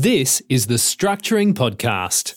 This is the Structuring Podcast.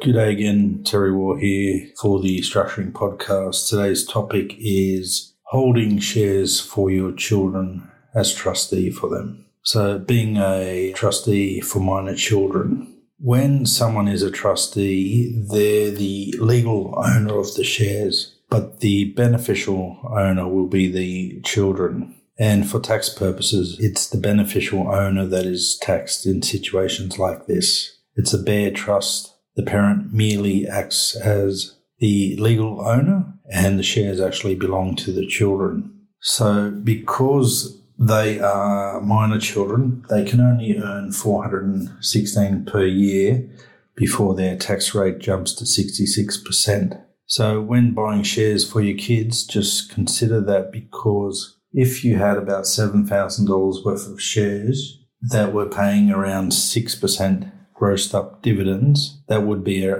Good day again, Terry Hall here for the Structuring Podcast. Today's topic is holding shares for your children as trustee for them. So, being a trustee for minor children, when someone is a trustee, they're the legal owner of the shares, but the beneficial owner will be the children. And for tax purposes, it's the beneficial owner that is taxed in situations like this. It's a bare trust. The parent merely acts as the legal owner, and the shares actually belong to the children. So, because they are minor children. They can only earn 416 per year before their tax rate jumps to 66%. So when buying shares for your kids, just consider that because if you had about $7,000 worth of shares that were paying around 6% grossed up dividends, that would be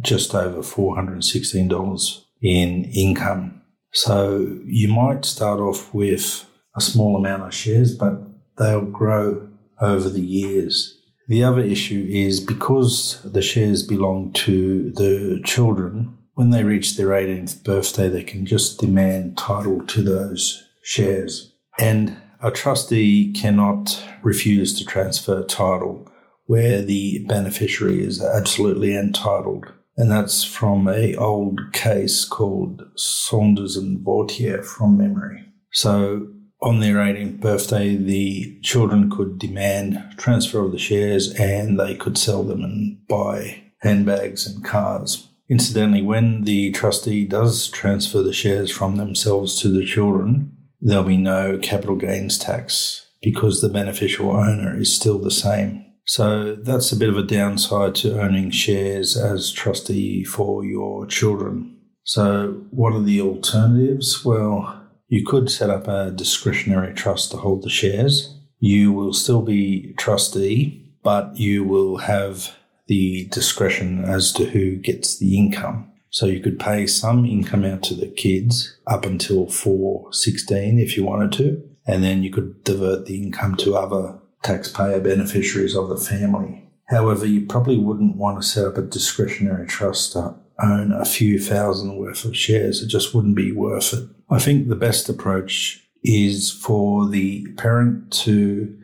just over $416 in income. So you might start off with a small amount of shares, but they'll grow over the years. The other issue is because the shares belong to the children, when they reach their 18th birthday, they can just demand title to those shares. And a trustee cannot refuse to transfer title where the beneficiary is absolutely entitled. And that's from a old case called Saunders and Vautier from memory. So on their 18th birthday, the children could demand transfer of the shares and they could sell them and buy handbags and cars. Incidentally, when the trustee does transfer the shares from themselves to the children, there'll be no capital gains tax because the beneficial owner is still the same. So that's a bit of a downside to owning shares as trustee for your children. So, what are the alternatives? Well, you could set up a discretionary trust to hold the shares. You will still be trustee, but you will have the discretion as to who gets the income. So you could pay some income out to the kids up until 416 if you wanted to, and then you could divert the income to other taxpayer beneficiaries of the family. However, you probably wouldn't want to set up a discretionary trust to own a few thousand worth of shares. It just wouldn't be worth it. I think the best approach is for the parent to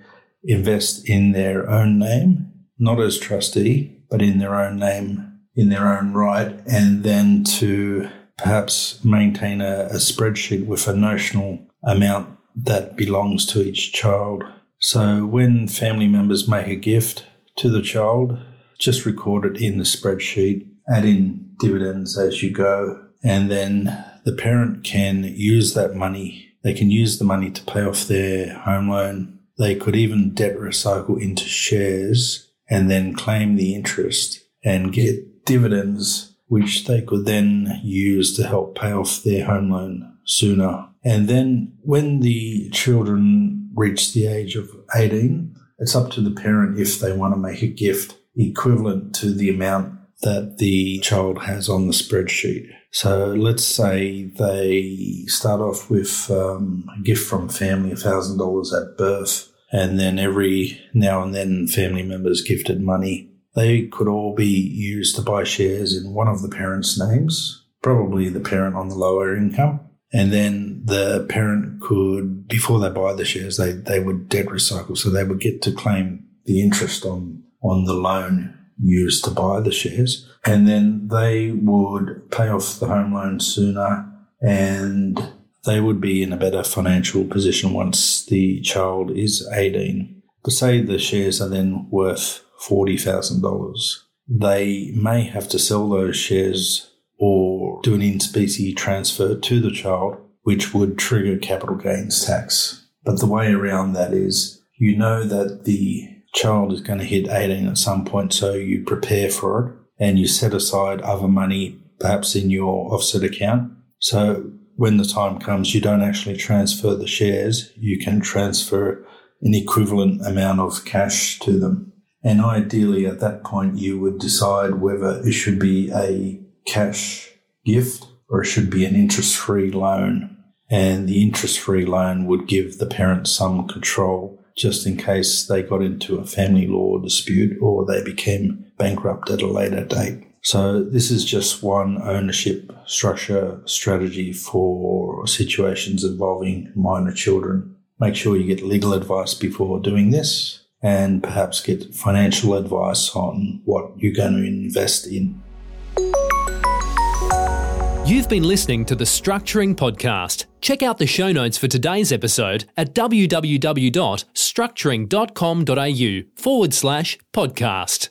invest in their own name, not as trustee, but in their own name, in their own right, and then to perhaps maintain a, a spreadsheet with a notional amount that belongs to each child. So when family members make a gift to the child, just record it in the spreadsheet, add in dividends as you go, and then the parent can use that money. They can use the money to pay off their home loan. They could even debt recycle into shares and then claim the interest and get dividends, which they could then use to help pay off their home loan sooner. And then when the children reach the age of 18, it's up to the parent if they want to make a gift equivalent to the amount that the child has on the spreadsheet. So let's say they start off with um, a gift from family, $1,000 at birth, and then every now and then family members gifted money. They could all be used to buy shares in one of the parents' names, probably the parent on the lower income. And then the parent could, before they buy the shares, they, they would debt recycle. So they would get to claim the interest on, on the loan used to buy the shares. And then they would pay off the home loan sooner and they would be in a better financial position once the child is 18. But say the shares are then worth $40,000. They may have to sell those shares or do an in specie transfer to the child, which would trigger capital gains tax. But the way around that is you know that the child is going to hit 18 at some point, so you prepare for it and you set aside other money, perhaps in your offset account. So when the time comes, you don't actually transfer the shares, you can transfer an equivalent amount of cash to them. And ideally, at that point, you would decide whether it should be a cash gift or it should be an interest free loan. and the interest free loan would give the parents some control just in case they got into a family law dispute or they became bankrupt at a later date. So this is just one ownership structure strategy for situations involving minor children. Make sure you get legal advice before doing this and perhaps get financial advice on what you're going to invest in. You've been listening to the Structuring Podcast. Check out the show notes for today's episode at www.structuring.com.au forward slash podcast.